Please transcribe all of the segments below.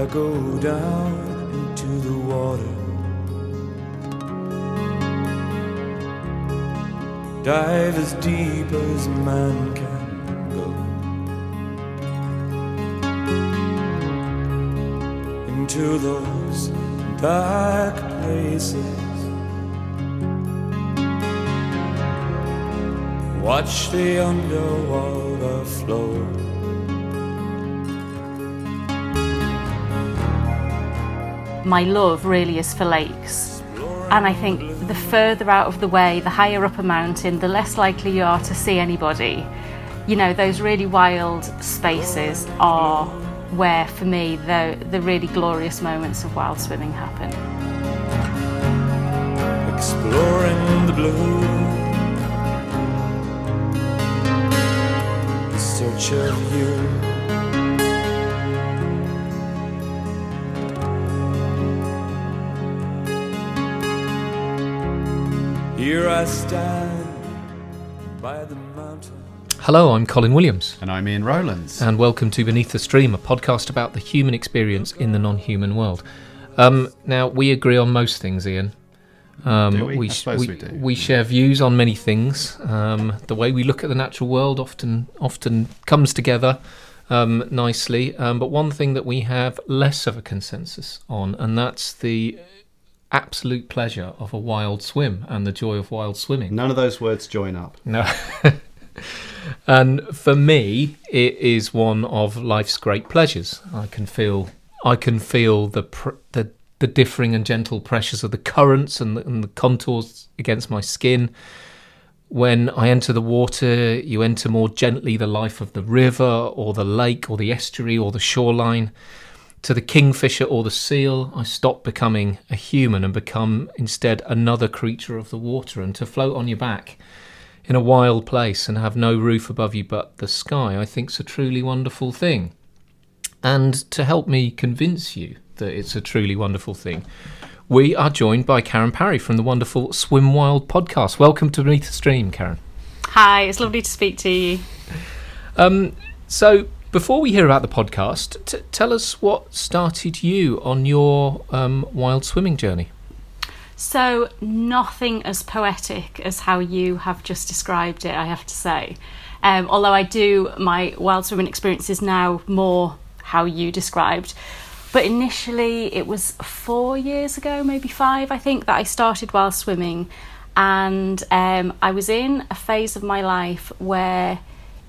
I go down into the water. Dive as deep as man can go into those dark places. Watch the underwater flow. My love really is for lakes. And I think the further out of the way, the higher up a mountain, the less likely you are to see anybody. You know, those really wild spaces are where, for me, the, the really glorious moments of wild swimming happen. exploring the blue. In search of you. Here I stand by the mountain. Hello, I'm Colin Williams, And I'm Ian Rowlands. and welcome to Beneath the Stream, a podcast about the human experience in the non human world. Um, now, we agree on most things, Ian. Um, Do we? I sh- suppose we do. we share views on many things. Um, the way we look at the natural world often often comes together um, nicely. Um, but one thing that we have less of a consensus on, and that's the absolute pleasure of a wild swim and the joy of wild swimming. None of those words join up. No. and for me, it is one of life's great pleasures. I can feel, I can feel the pr- the, the differing and gentle pressures of the currents and the, and the contours against my skin. When I enter the water, you enter more gently the life of the river or the lake or the estuary or the shoreline. To the kingfisher or the seal, I stop becoming a human and become instead another creature of the water. And to float on your back in a wild place and have no roof above you but the sky, I think's a truly wonderful thing. And to help me convince you that it's a truly wonderful thing, we are joined by Karen Parry from the wonderful Swim Wild podcast. Welcome to Beneath the Stream, Karen. Hi, it's lovely to speak to you. Um, so, before we hear about the podcast, t- tell us what started you on your um, wild swimming journey. So, nothing as poetic as how you have just described it, I have to say. Um, although I do, my wild swimming experience is now more how you described. But initially, it was four years ago, maybe five, I think, that I started wild swimming. And um, I was in a phase of my life where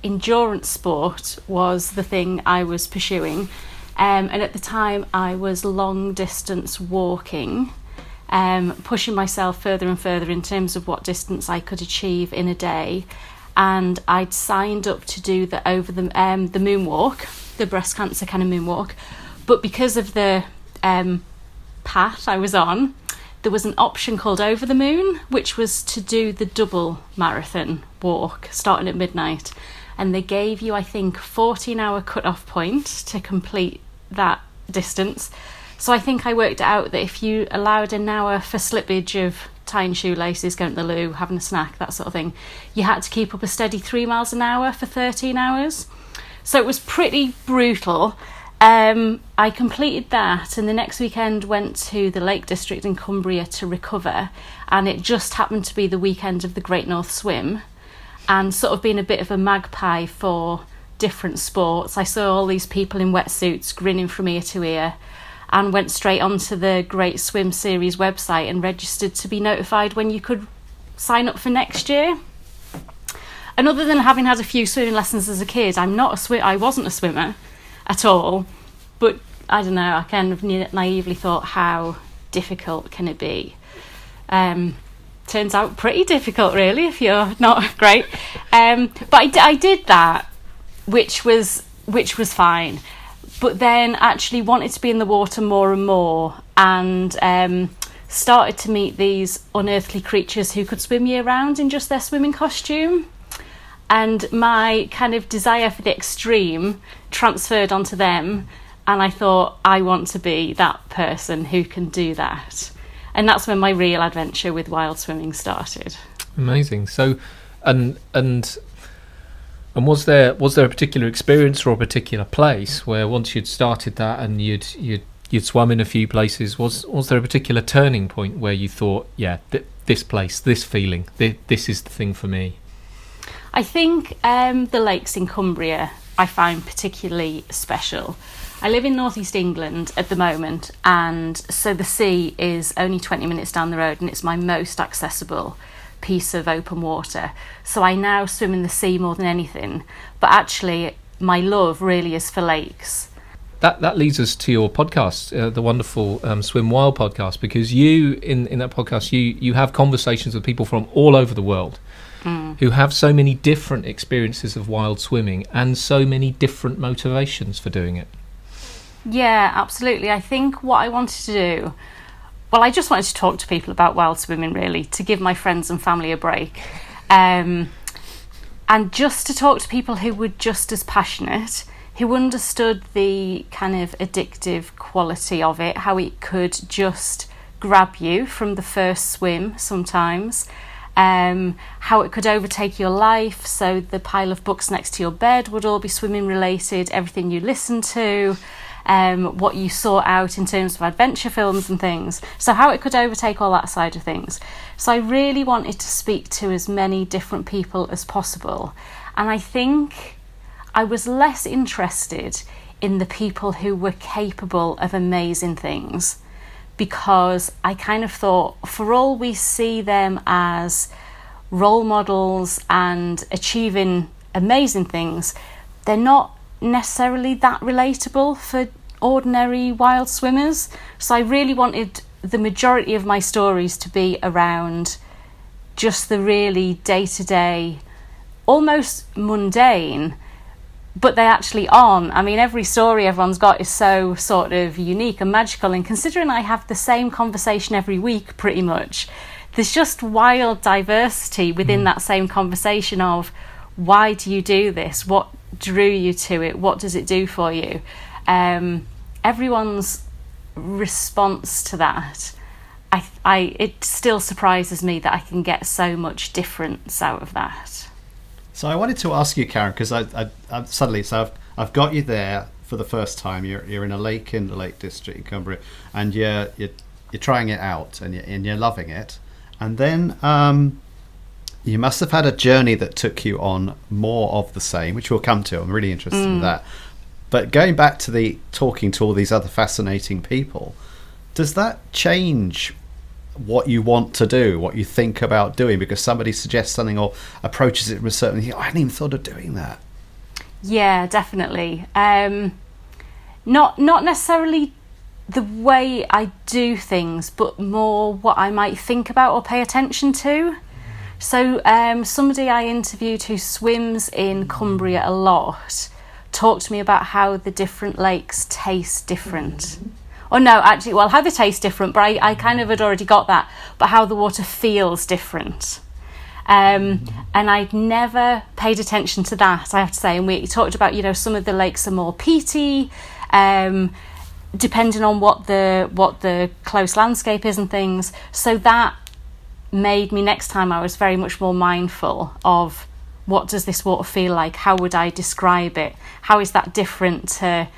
endurance sport was the thing I was pursuing. Um, and at the time, I was long distance walking um, pushing myself further and further in terms of what distance I could achieve in a day. And I'd signed up to do the over the um, the moonwalk, the breast cancer kind of moonwalk, but because of the um, path I was on, there was an option called Over the Moon, which was to do the double marathon walk starting at midnight. And they gave you, I think, 14 hour cut off point to complete that distance. So I think I worked out that if you allowed an hour for slippage of tying shoelaces, going to the loo, having a snack, that sort of thing, you had to keep up a steady three miles an hour for 13 hours. So it was pretty brutal. Um, I completed that, and the next weekend went to the Lake District in Cumbria to recover. And it just happened to be the weekend of the Great North Swim, and sort of being a bit of a magpie for different sports. I saw all these people in wetsuits grinning from ear to ear, and went straight onto the Great Swim Series website and registered to be notified when you could sign up for next year. And other than having had a few swimming lessons as a kid, I'm not a swim. I wasn't a swimmer at all. But I don't know. I kind of naively thought, how difficult can it be? Um, turns out pretty difficult, really, if you're not great. Um, but I, d- I did that, which was which was fine. But then actually wanted to be in the water more and more, and um, started to meet these unearthly creatures who could swim year round in just their swimming costume and my kind of desire for the extreme transferred onto them and i thought i want to be that person who can do that and that's when my real adventure with wild swimming started Amazing. So, and and And was there was there a particular experience or a particular place where once you'd started that and you'd you'd you'd swum in a few places was was there a particular turning point where you thought yeah th- this place this feeling th- this is the thing for me I think um, the lakes in Cumbria I find particularly special. I live in northeast England at the moment, and so the sea is only 20 minutes down the road, and it's my most accessible piece of open water. So I now swim in the sea more than anything, but actually, my love really is for lakes. That that leads us to your podcast, uh, the wonderful um, Swim Wild podcast, because you in in that podcast you you have conversations with people from all over the world who have so many different experiences of wild swimming and so many different motivations for doing it. Yeah, absolutely. I think what I wanted to do, well, I just wanted to talk to people about wild swimming, really, to give my friends and family a break. Um, and just to talk to people who were just as passionate, who understood the kind of addictive quality of it, how it could just grab you from the first swim sometimes. Um, how it could overtake your life. So, the pile of books next to your bed would all be swimming related, everything you listen to, um, what you sought out in terms of adventure films and things. So, how it could overtake all that side of things. So, I really wanted to speak to as many different people as possible. And I think I was less interested in the people who were capable of amazing things because I kind of thought, for all we see them as role models and achieving amazing things, they're not necessarily that relatable for ordinary wild swimmers. So I really wanted the majority of my stories to be around just the really day to day, almost mundane but they actually aren't. I mean, every story everyone's got is so sort of unique and magical. And considering I have the same conversation every week, pretty much, there's just wild diversity within mm. that same conversation of why do you do this? What drew you to it? What does it do for you? Um, everyone's response to that. I, I, it still surprises me that I can get so much difference out of that. So I wanted to ask you, Karen, because I, I, I, suddenly so I've, I've got you there for the first time. You're you're in a lake in the Lake District in Cumbria, and you're you're, you're trying it out, and you're, and you're loving it. And then um, you must have had a journey that took you on more of the same, which we'll come to. I'm really interested mm. in that. But going back to the talking to all these other fascinating people, does that change what you want to do, what you think about doing, because somebody suggests something or approaches it with a certain. I hadn't even thought of doing that. Yeah, definitely. Um, not not necessarily the way I do things, but more what I might think about or pay attention to. So, um, somebody I interviewed who swims in Cumbria a lot talked to me about how the different lakes taste different. Oh no, actually, well, how they taste different, but I, I kind of had already got that. But how the water feels different. Um, and I'd never paid attention to that, I have to say. And we talked about, you know, some of the lakes are more peaty, um, depending on what the what the close landscape is and things. So that made me next time I was very much more mindful of what does this water feel like? How would I describe it? How is that different to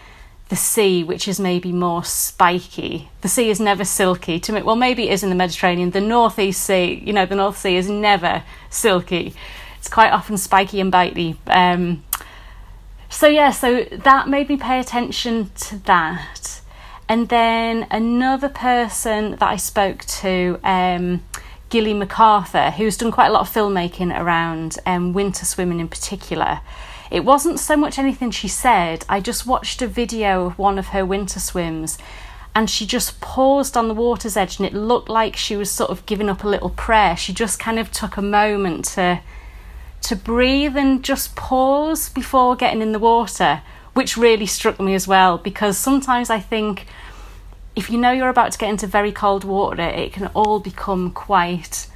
the sea, which is maybe more spiky. The sea is never silky. To me, well, maybe it is in the Mediterranean. The Northeast Sea, you know, the North Sea is never silky. It's quite often spiky and bitey. Um, so yeah, so that made me pay attention to that. And then another person that I spoke to, um, Gilly McArthur, who's done quite a lot of filmmaking around um, winter swimming in particular. It wasn't so much anything she said, I just watched a video of one of her winter swims and she just paused on the water's edge and it looked like she was sort of giving up a little prayer. She just kind of took a moment to to breathe and just pause before getting in the water, which really struck me as well because sometimes I think if you know you're about to get into very cold water, it can all become quite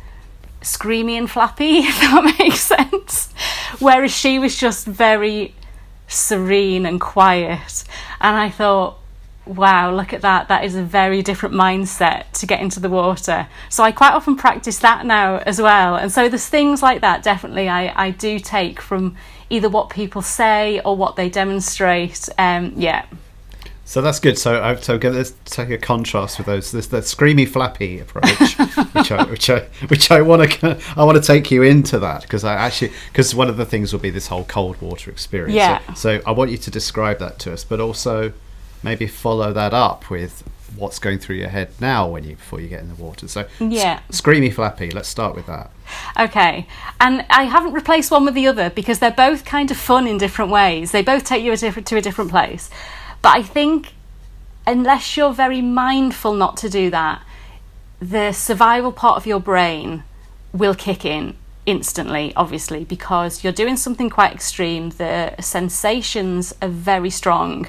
screamy and flappy, if that makes sense. Whereas she was just very serene and quiet. And I thought, wow, look at that. That is a very different mindset to get into the water. So I quite often practice that now as well. And so there's things like that definitely I, I do take from either what people say or what they demonstrate. Um, yeah. So that's good. So, uh, so get- let's take a contrast with those. This the screamy, flappy approach, which I, which I, which I want to, I want to take you into that because I actually, because one of the things will be this whole cold water experience. So- Yeah. So, I want you to describe that to us, but also maybe follow that up with what's going through your head now when you before you get in the water. So, Yeah. screamy, flappy. Let's start with that. Okay, and I haven't replaced one with the other because they're both kind of fun in different ways. They both take you a different, to a different place. But I think unless you're very mindful not to do that, the survival part of your brain will kick in instantly, obviously, because you're doing something quite extreme. The sensations are very strong,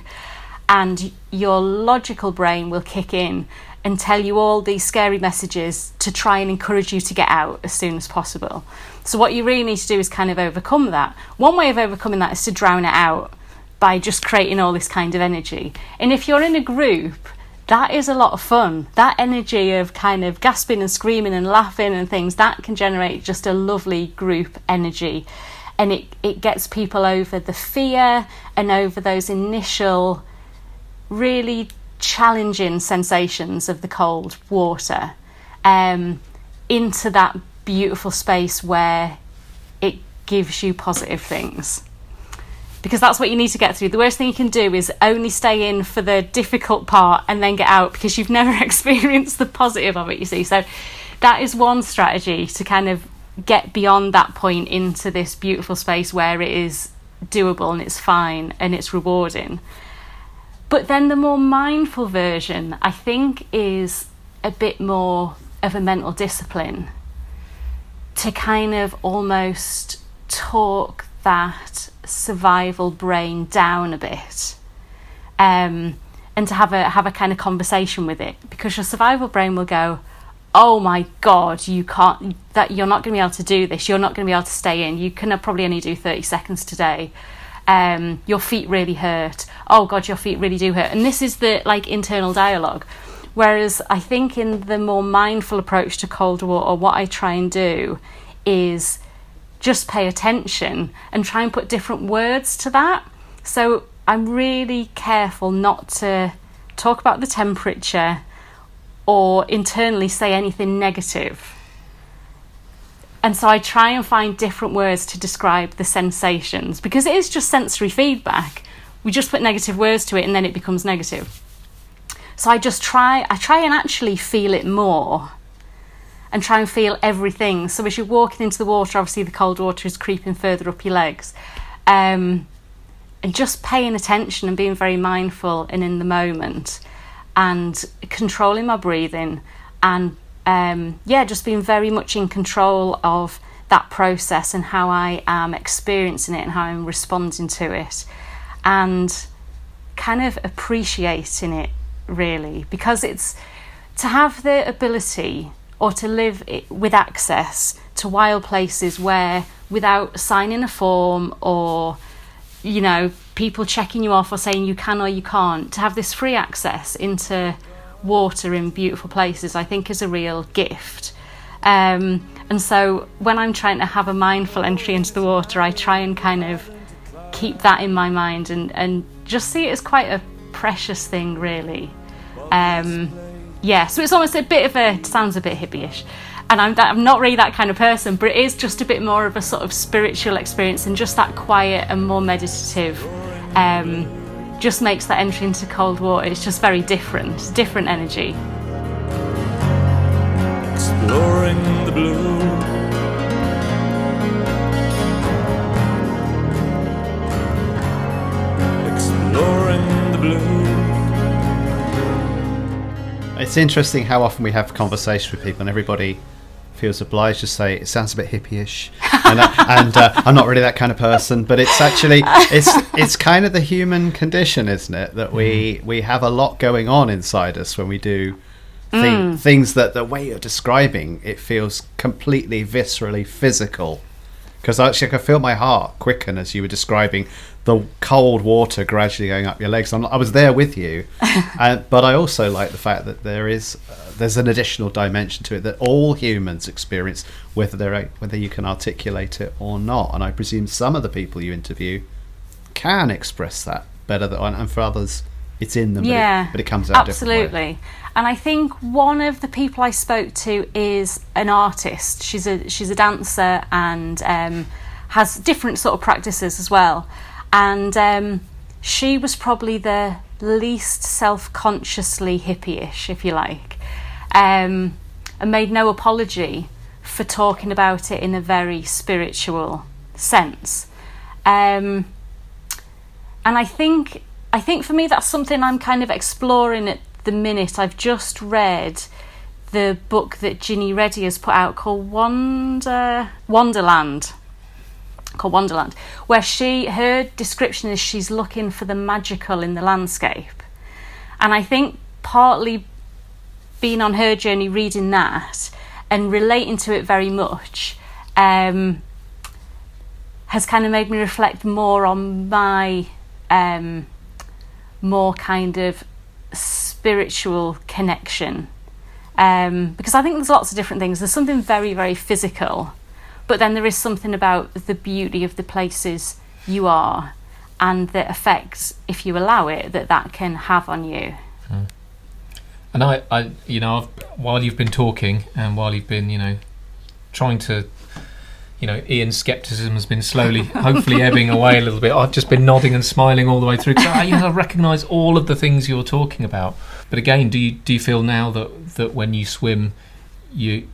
and your logical brain will kick in and tell you all these scary messages to try and encourage you to get out as soon as possible. So, what you really need to do is kind of overcome that. One way of overcoming that is to drown it out by just creating all this kind of energy. And if you're in a group, that is a lot of fun. That energy of kind of gasping and screaming and laughing and things, that can generate just a lovely group energy. And it, it gets people over the fear and over those initial really challenging sensations of the cold water um, into that beautiful space where it gives you positive things because that's what you need to get through. The worst thing you can do is only stay in for the difficult part and then get out because you've never experienced the positive of it, you see. So that is one strategy to kind of get beyond that point into this beautiful space where it is doable and it's fine and it's rewarding. But then the more mindful version, I think, is a bit more of a mental discipline to kind of almost talk that survival brain down a bit um, and to have a have a kind of conversation with it because your survival brain will go oh my god you can't that you're not going to be able to do this you're not going to be able to stay in you can probably only do 30 seconds today um, your feet really hurt oh god your feet really do hurt and this is the like internal dialogue. Whereas i think in the more mindful approach to cold water what i try and do is just pay attention and try and put different words to that. So I'm really careful not to talk about the temperature or internally say anything negative. And so I try and find different words to describe the sensations because it is just sensory feedback. We just put negative words to it and then it becomes negative. So I just try I try and actually feel it more and try and feel everything. So as you're walking into the water, obviously the cold water is creeping further up your legs. Um, and just paying attention and being very mindful and in the moment and controlling my breathing and um, yeah, just being very much in control of that process and how I am experiencing it and how I'm responding to it and kind of appreciating it really because it's to have the ability or to live with access to wild places where without signing a form or you know people checking you off or saying you can or you can't to have this free access into water in beautiful places i think is a real gift. Um, and so when i'm trying to have a mindful entry into the water i try and kind of keep that in my mind and, and just see it as quite a precious thing really. Um, yeah so it's almost a bit of a sounds a bit hippie-ish and I'm, that, I'm not really that kind of person but it is just a bit more of a sort of spiritual experience and just that quiet and more meditative um, just makes that entry into cold water it's just very different different energy exploring the blue. It's interesting how often we have conversations with people and everybody feels obliged to say it sounds a bit hippie-ish. And, uh, and uh, I'm not really that kind of person but it's actually it's it's kind of the human condition isn't it? That we we have a lot going on inside us when we do thi- things that the way you're describing it feels completely viscerally physical. Because actually I could feel my heart quicken as you were describing the cold water gradually going up your legs. I'm, I was there with you, uh, but I also like the fact that there is uh, there's an additional dimension to it that all humans experience, whether they're whether you can articulate it or not. And I presume some of the people you interview can express that better than and for others it's in them yeah but it, but it comes out absolutely. And i think one of the people i spoke to is an artist. She's a she's a dancer and um, has different sort of practices as well and um, she was probably the least self-consciously hippie-ish if you like. Um, and made no apology for talking about it in a very spiritual sense. Um, and I think I think for me that's something I'm kind of exploring at the minute. I've just read the book that Jini Reddy has put out called Wonder Wanderland called Wanderland where she her description is she's looking for the magical in the landscape. And I think partly being on her journey reading that and relating to it very much um, has kind of made me reflect more on my um, more kind of spiritual connection. Um, because I think there's lots of different things. There's something very, very physical, but then there is something about the beauty of the places you are and the effects, if you allow it, that that can have on you. Mm. And I, I, you know, I've, while you've been talking and while you've been, you know, trying to you know, Ian's skepticism has been slowly, hopefully, ebbing away a little bit. I've just been nodding and smiling all the way through. I, you know, I recognise all of the things you're talking about. But again, do you do you feel now that that when you swim, you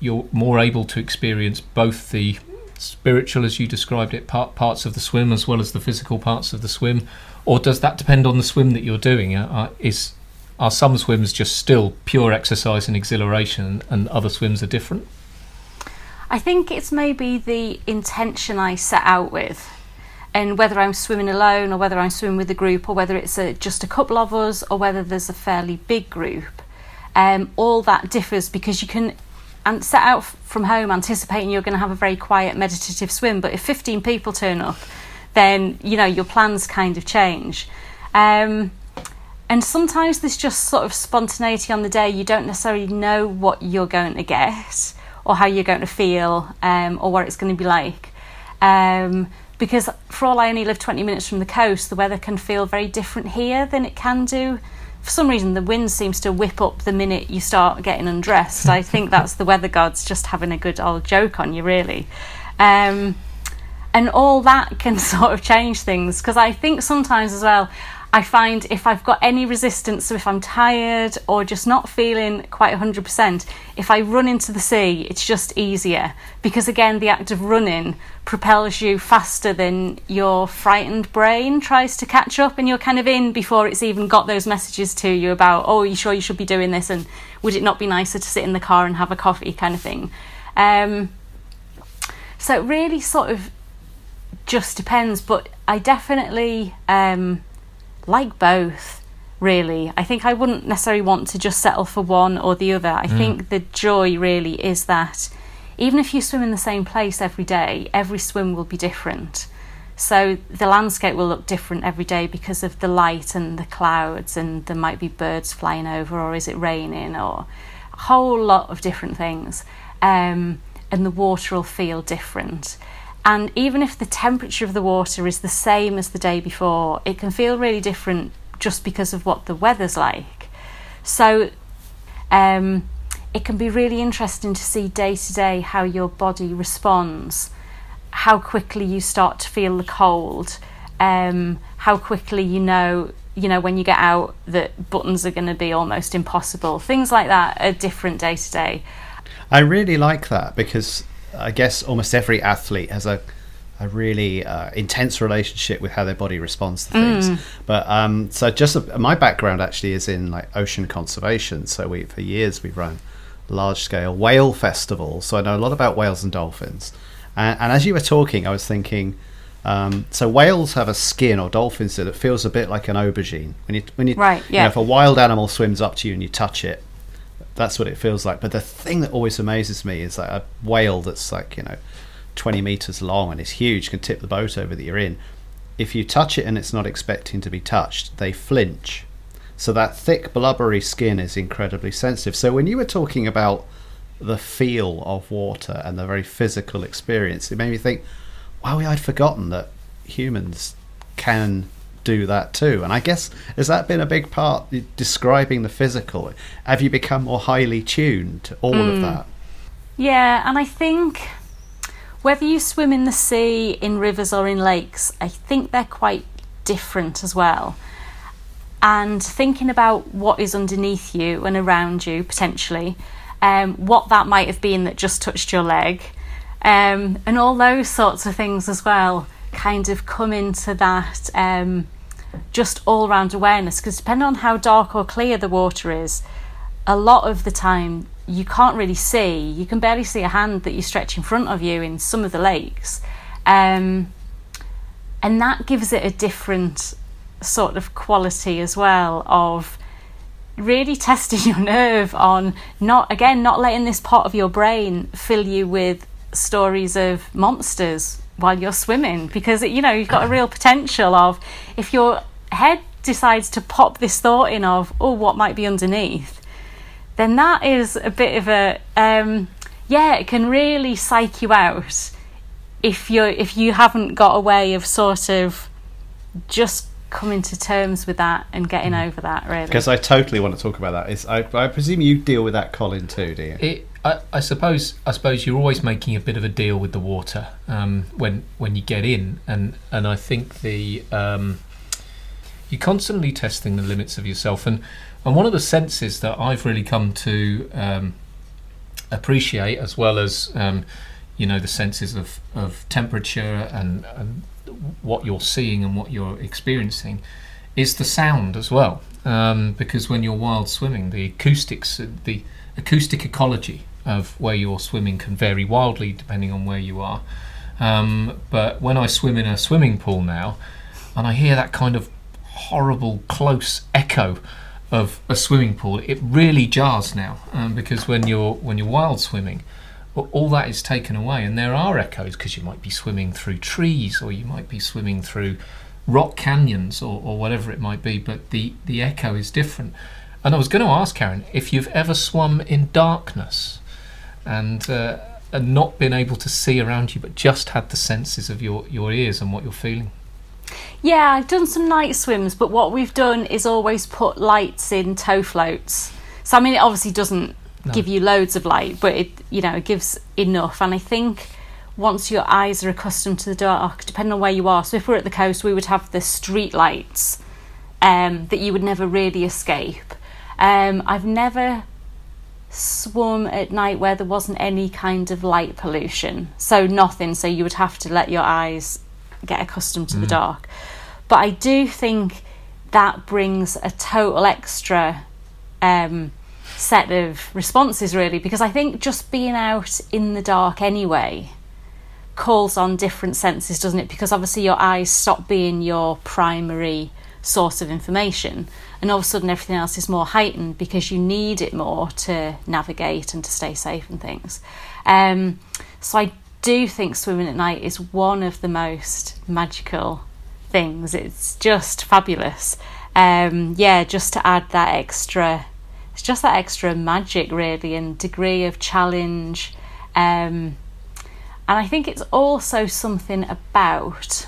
you're more able to experience both the spiritual, as you described it, part, parts of the swim as well as the physical parts of the swim, or does that depend on the swim that you're doing? Uh, uh is are some swims just still pure exercise and exhilaration, and other swims are different? I think it's maybe the intention I set out with. And whether I'm swimming alone or whether I'm swimming with a group or whether it's a, just a couple of us or whether there's a fairly big group, um, all that differs because you can and set out from home anticipating you're going to have a very quiet meditative swim but if 15 people turn up then you know your plans kind of change um, and sometimes there's just sort of spontaneity on the day you don't necessarily know what you're going to get or how you're going to feel um, or what it's going to be like. Um, because for all I only live 20 minutes from the coast, the weather can feel very different here than it can do. For some reason, the wind seems to whip up the minute you start getting undressed. I think that's the weather gods just having a good old joke on you, really. Um, and all that can sort of change things because I think sometimes as well, I find if I've got any resistance, so if I'm tired or just not feeling quite 100%, if I run into the sea, it's just easier because, again, the act of running propels you faster than your frightened brain tries to catch up, and you're kind of in before it's even got those messages to you about, oh, you sure you should be doing this, and would it not be nicer to sit in the car and have a coffee, kind of thing. Um, so it really sort of just depends, but I definitely. Um, like both really. I think i wouldn't necessarily want to just settle for one or the other. I mm. think the joy really is that even if you swim in the same place every day every swim will be different. So the landscape will look different every day because of the light and the clouds and there might be birds flying over or is it raining or a whole lot of different things. Um, and the water will feel different and even if the temperature of the water is the same as the day before, it can feel really different just because of what the weather's like. So um, it can be really interesting to see day to day how your body responds, how quickly you start to feel the cold, um, how quickly you know you know when you get out that buttons are going to be almost impossible. Things like that are different day to day. I really like that because I guess almost every athlete has a a really uh, intense relationship with how their body responds to things. Mm. But um, so just a, my background actually is in like ocean conservation. So we for years we've run large scale whale festivals. So I know a lot about whales and dolphins. And, and as you were talking, I was thinking. Um, so whales have a skin, or dolphins do, that feels a bit like an aubergine. When you when you, right, yeah. You know, if a wild animal swims up to you and you touch it, that's what it feels like. But the thing that always amazes me is that a whale that's like you know 20 meters long and is huge can tip the boat over that you're in. if you touch it and it's not expecting to be touched, they flinch. So that thick, blubbery skin is incredibly sensitive. So when you were talking about the feel of water and the very physical experience, it made me think, wow, I'd forgotten that humans can do that too. And I guess has that been a big part describing the physical? Have you become more highly tuned to all mm. of that? Yeah, and I think whether you swim in the sea, in rivers, or in lakes, I think they're quite different as well. And thinking about what is underneath you and around you potentially, um, what that might have been that just touched your leg, um, and all those sorts of things as well kind of come into that um, just all round awareness. Because depending on how dark or clear the water is, a lot of the time you can't really see. You can barely see a hand that you stretch in front of you in some of the lakes. Um, and that gives it a different sort of quality as well of really testing your nerve on not again not letting this part of your brain fill you with stories of monsters while you're swimming because you know you've got a real potential of if your head decides to pop this thought in of oh what might be underneath then that is a bit of a um, yeah, it can really psych you out if you if you haven't got a way of sort of just coming to terms with that and getting mm. over that really. Because i totally want to talk about that. Is I, I presume you deal with that colin too do you? It, I, I suppose i suppose you're always making a bit of a deal with the water um, when when you get in and and i think the um, you're constantly testing the limits of yourself and and one of the senses that I've really come to um, appreciate, as well as um, you know the senses of, of temperature and, and, what you're seeing and what you're experiencing, is the sound as well. Um, because when you're wild swimming, the acoustics, the acoustic ecology of where you're swimming can vary wildly depending on where you are. Um, but when I swim in a swimming pool now, and I hear that kind of horrible close echo of a swimming pool, it really jars now um, because when you're when you're wild swimming, all that is taken away, and there are echoes because you might be swimming through trees or you might be swimming through rock canyons or, or whatever it might be, but the the echo is different. And I was going to ask Karen if you've ever swum in darkness and uh, and not been able to see around you, but just had the senses of your your ears and what you're feeling. Yeah, I've done some night swims, but what we've done is always put lights in tow floats. So I mean, it obviously doesn't no. give you loads of light, but it you know it gives enough. And I think once your eyes are accustomed to the dark, depending on where you are. So if we're at the coast, we would have the street lights um, that you would never really escape. Um, I've never swum at night where there wasn't any kind of light pollution, so nothing. So you would have to let your eyes get accustomed to mm. the dark. But I do think that brings a total extra um, set of responses, really, because I think just being out in the dark anyway calls on different senses, doesn't it? Because obviously your eyes stop being your primary source of information, and all of a sudden everything else is more heightened because you need it more to navigate and to stay safe and things. Um, so I do think swimming at night is one of the most magical things. It's just fabulous. Um, yeah, just to add that extra, it's just that extra magic, really, and degree of challenge. Um, and I think it's also something about,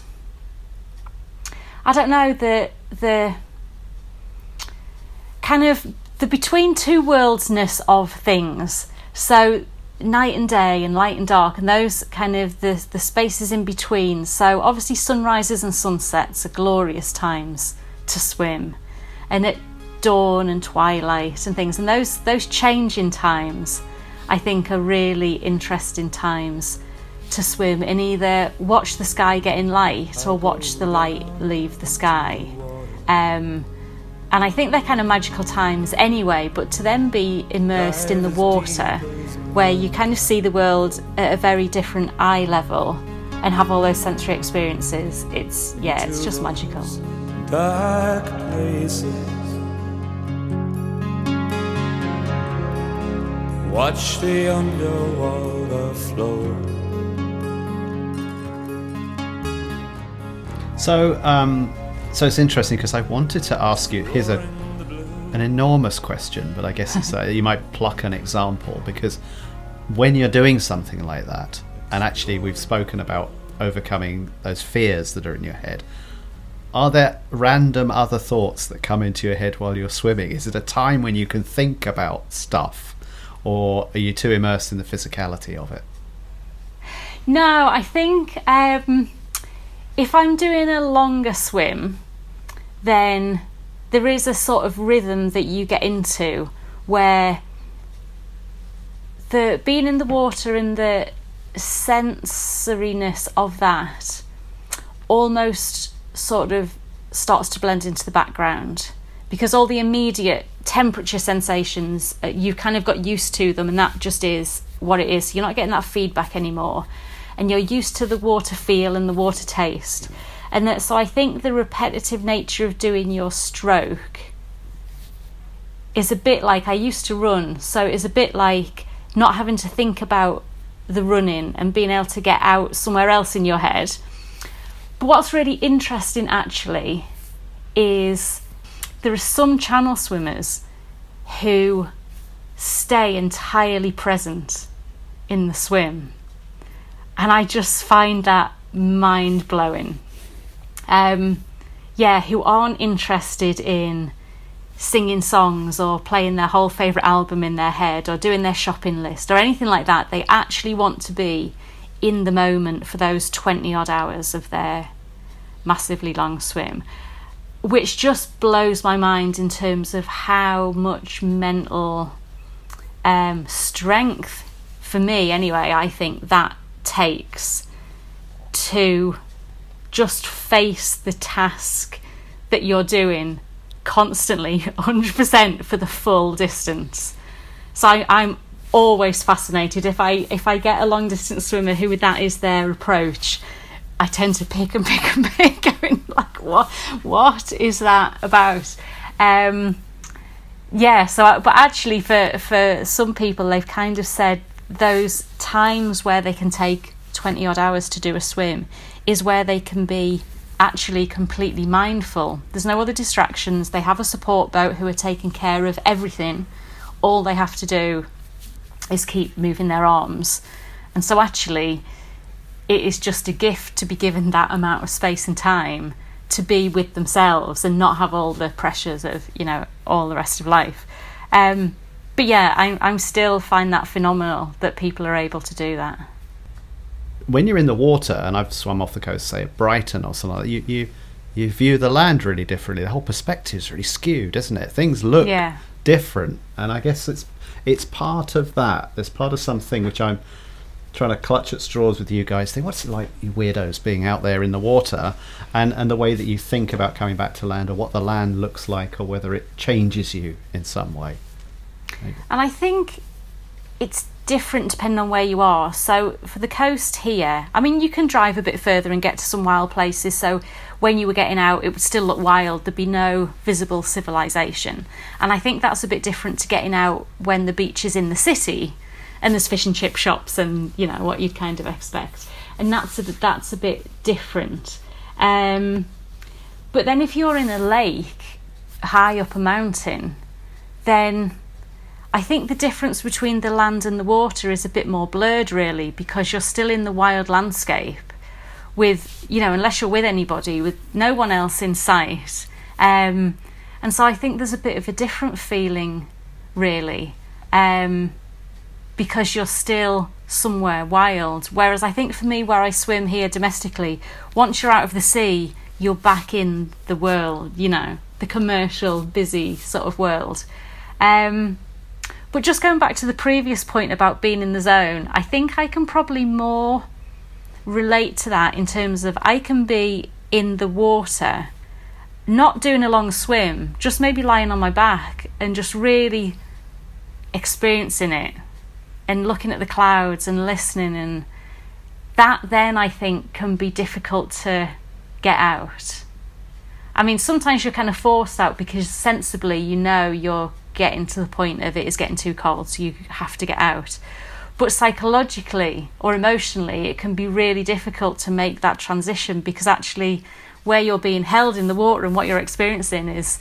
I don't know, the the kind of the between two worldsness of things. So night and day and light and dark and those kind of the the spaces in between. So obviously sunrises and sunsets are glorious times to swim. And at dawn and twilight and things. And those those changing times I think are really interesting times to swim and either watch the sky getting light or watch the light leave the sky um, and I think they're kind of magical times anyway but to then be immersed in the water where you kind of see the world at a very different eye level and have all those sensory experiences. It's yeah, it's just magical. Dark places. Watch the underwater flow. So, um, so it's interesting because I wanted to ask you. Here's a an enormous question, but I guess it's a, you might pluck an example because when you're doing something like that, and actually we've spoken about overcoming those fears that are in your head. Are there random other thoughts that come into your head while you're swimming? Is it a time when you can think about stuff, or are you too immersed in the physicality of it? No, I think um, if I'm doing a longer swim, then there is a sort of rhythm that you get into where the being in the water and the sensoriness of that almost sort of starts to blend into the background because all the immediate temperature sensations uh, you've kind of got used to them and that just is what it is. You're not getting that feedback anymore and you're used to the water feel and the water taste and that so i think the repetitive nature of doing your stroke is a bit like i used to run so it's a bit like not having to think about the running and being able to get out somewhere else in your head. But what's really interesting actually is there are some channel swimmers who stay entirely present in the swim. And I just find that mind blowing. Um, yeah, who aren't interested in singing songs or playing their whole favourite album in their head or doing their shopping list or anything like that. They actually want to be in the moment for those 20 odd hours of their massively long swim, which just blows my mind in terms of how much mental um, strength, for me anyway, I think that takes to just face the task that you're doing constantly 100% for the full distance. So I, I'm always fascinated if I if I get a long distance swimmer who that is their approach. I tend to pick and pick and pick, going like, what what is that about? Um, yeah. So, but actually, for for some people, they've kind of said those times where they can take twenty odd hours to do a swim is where they can be actually completely mindful. There's no other distractions. They have a support boat who are taking care of everything. All they have to do is keep moving their arms. And so, actually, it is just a gift to be given that amount of space and time to be with themselves and not have all the pressures of, you know, all the rest of life. Um, but yeah, I'm, I'm still find that phenomenal that people are able to do that when you're in the water, and I've swum off the coast, say at Brighton or something like that, you, you you view the land really differently. The whole perspective is really skewed, isn't it? Things look yeah. different, and I guess it's it's part of that. There's part of something which I'm trying to clutch at straws with you guys. Think what's it like, you weirdos, being out there in the water, and and the way that you think about coming back to land, or what the land looks like, or whether it changes you in some way. And I think it's different depending on where you are. So for the coast here, I mean, you can drive a bit further and get to some wild places. So when you were getting out, it would still look wild. There'd be no visible civilization. And I think that's a bit different to getting out when the beach is in the city and there's fish and chip shops and you know what you'd kind of expect. And that's a that's a bit different. Um, but then if you're in a lake high up a mountain, then I think the difference between the land and the water is a bit more blurred, really, because you're still in the wild landscape with, you know, unless you're with anybody, with no one else in sight. Um, and so I think there's a bit of a different feeling, really, um, because you're still somewhere wild. Whereas I think for me, where I swim here domestically, once you're out of the sea, you're back in the world, you know, the commercial, busy sort of world. Um, but just going back to the previous point about being in the zone, I think I can probably more relate to that in terms of I can be in the water, not doing a long swim, just maybe lying on my back and just really experiencing it and looking at the clouds and listening and that then I think can be difficult to get out. I mean, sometimes you're kind of forced out because sensibly you know you're getting to the point of it is getting too cold, so you have to get out. But psychologically or emotionally, it can be really difficult to make that transition because actually, where you're being held in the water and what you're experiencing is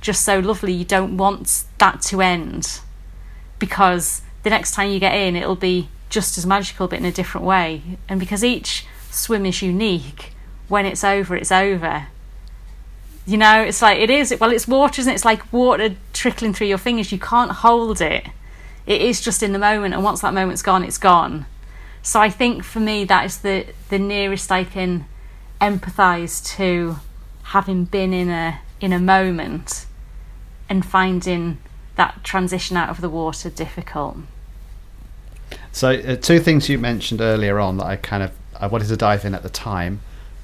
just so lovely. You don't want that to end because the next time you get in, it'll be just as magical but in a different way. And because each swim is unique, when it's over, it's over. You know, it's like it is. Well, it's water, isn't it? It's like water trickling through your fingers. You can't hold it. It is just in the moment, and once that moment's gone, it's gone. So I think for me, that is the the nearest I can empathise to having been in a in a moment and finding that transition out of the water difficult. So, uh, two things you mentioned earlier on that I kind of I wanted to dive in at the time,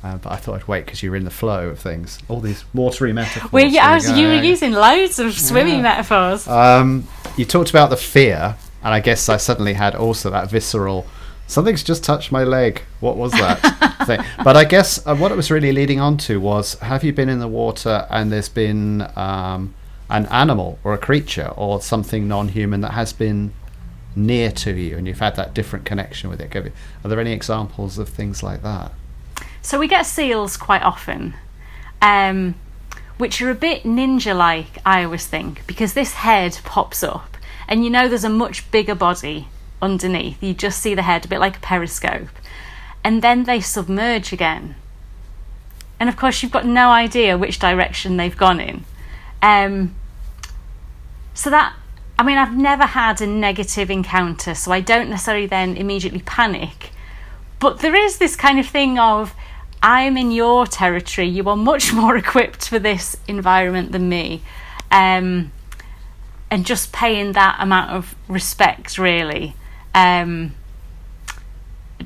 uh, but I thought I'd wait because you were in the flow of things. All these watery metaphors. Well, yeah, There I we was, you were using loads of swimming Yeah. metaphors. Um, you talked about the fear, and I guess I suddenly had also that visceral. Something's just touched my leg. What was that thing? But I guess uh, what it was really leading on to was: Have you been in the water and there's been um, an animal or a creature or something non-human that has been near to you, and you've had that different connection with it- Are there any examples of things like that? So we get seals quite often, um, which are a bit ninja-like. I always think because this head pops up, and you know there's a much bigger body underneath. You just see the head, a bit like a periscope, and then they submerge again. And of course, you've got no idea which direction they've gone in. Um, so that I mean, I've never had a negative encounter, so I don't necessarily then immediately panic. But there is this kind of thing of I'm in your territory. You are much more equipped for this environment than me, um, and just paying that amount of respect, really, um,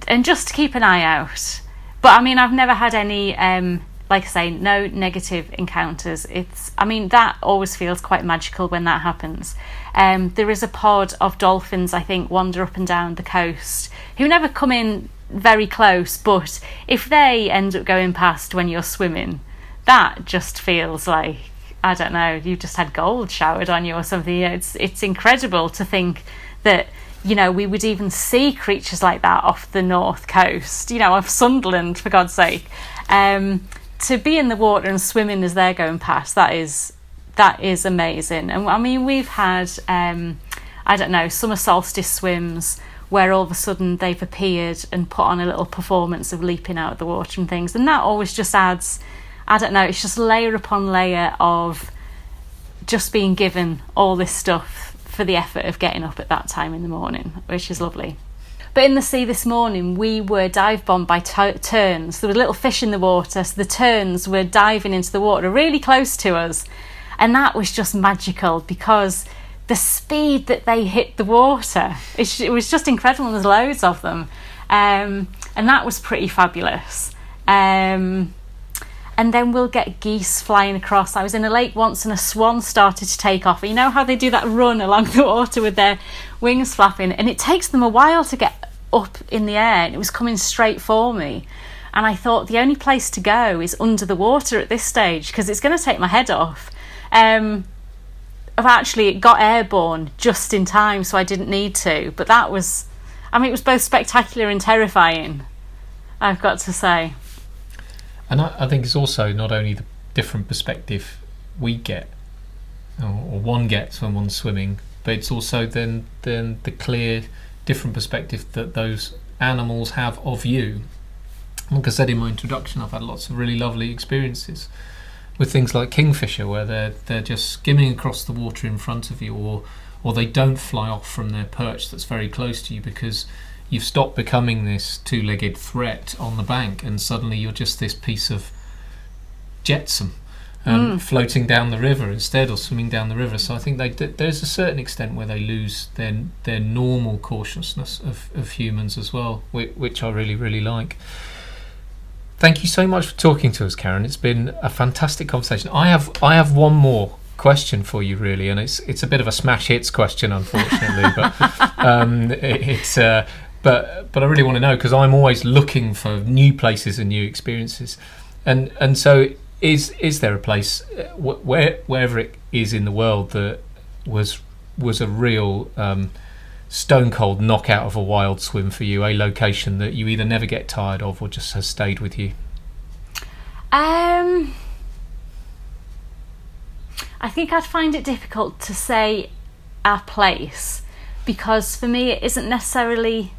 and just to keep an eye out. But I mean, I've never had any, um, like I say, no negative encounters. It's, I mean, that always feels quite magical when that happens. Um, there is a pod of dolphins, I think, wander up and down the coast who never come in very close, but if they end up going past when you're swimming, that just feels like I don't know, you've just had gold showered on you or something. It's it's incredible to think that you know we would even see creatures like that off the north coast. You know, of Sunderland for God's sake. Um, to be in the water and swimming as they're going past, that is that is amazing. And I mean, we've had um, I don't know summer solstice swims where all of a sudden they've appeared and put on a little performance of leaping out of the water and things, and that always just adds. I don't know, it's just layer upon layer of just being given all this stuff for the effort of getting up at that time in the morning, which is lovely. But in the sea this morning, we were dive bombed by t- terns. There were little fish in the water, so the terns were diving into the water really close to us. And that was just magical because the speed that they hit the water, it, it was just incredible. There's loads of them. Um, and that was pretty fabulous. Um, and then we'll get geese flying across. I was in a lake once and a swan started to take off. You know how they do that run along the water with their wings flapping, and it takes them a while to get up in the air, and it was coming straight for me. And I thought the only place to go is under the water at this stage because it's going to take my head off. Um, I've actually it got airborne just in time, so I didn't need to. But that was, I mean, it was both spectacular and terrifying. I've got to say. And I, I think it's also not only the different perspective we get, or, or one gets when one's swimming, but it's also then then the clear, different perspective that those animals have of you. Like I said in my introduction, I've had lots of really lovely experiences with things like kingfisher, where they're they're just skimming across the water in front of you, or or they don't fly off from their perch that's very close to you because you've stopped becoming this two-legged threat on the bank, and suddenly you're just this piece of jetsam um, floating down the river instead, or swimming down the river. So I think they, there's a certain extent where they lose their their normal cautiousness of, of humans as well, which, which I really really like. Thank you so much for talking to us, Karen. It's been a fantastic conversation. I have I have one more question for you, really, and it's it's a bit of a smash hits question, unfortunately, but um, it, it's. Uh, but but I really want to know because I'm always looking for new places and new experiences, and and so is is there a place uh, wh- where wherever it is in the world that was was a real um, stone cold knockout of a wild swim for you, a location that you either never get tired of or just has stayed with you? Um, I think I'd find it difficult to say a place because for me it isn't necessarily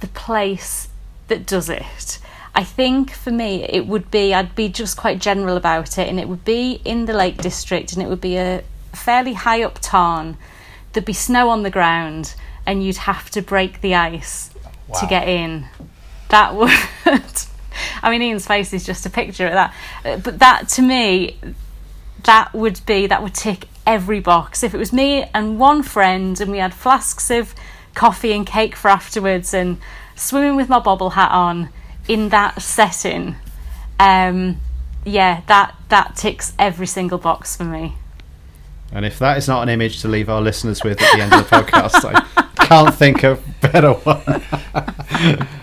the place that does it. I think for me it would be I'd be just quite general about it and it would be in the Lake District and it would be a fairly high up tarn. There'd be snow on the ground and you'd have to break the ice to get in. That would I mean Ian's face is just a picture of that. Uh, But that to me that would be that would tick every box if it was me and one friend and we had flasks of coffee and cake for afterwards and swimming with my bobble hat on in that setting um yeah that that ticks every single box for me And if that is not an image to leave our listeners with at the end of the podcast, I can't think of a better one.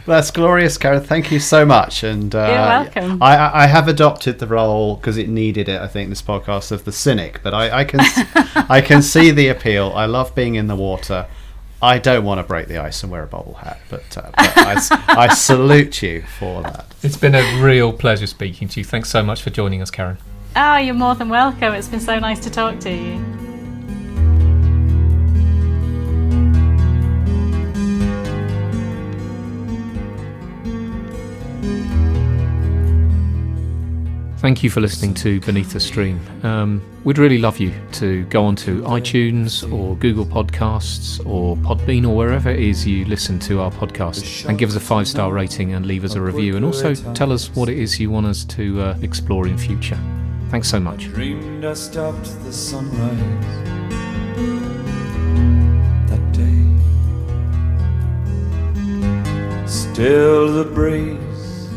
That's glorious, Karen. Thank you so much. And uh, You're welcome. I, I I have adopted the role because it needed it. I think this podcast of the cynic, but I, I can I can see the appeal. I love being in the water. I don't want to break the ice and wear a bobble hat, but, uh, but I, s- I salute you for that. It's been a real pleasure speaking to you. Thanks so much for joining us, Karen. Oh you're more than welcome it's been so nice to talk to you Thank you for listening to Beneath the Stream. Um, we'd really love you to go onto iTunes or Google Podcasts or Podbean or wherever it is you listen to our podcast and give us a five star rating and leave us a review and also tell us what it is you want us to uh, explore in future. Thanks so much. Dreamed I stopped the sunrise that day. Still the breeze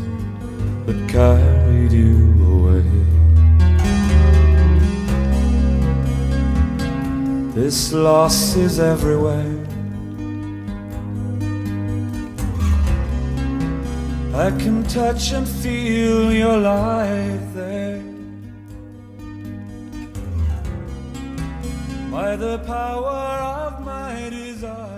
that carried you away. This loss is everywhere. I can touch and feel your light there. By the power of my desire.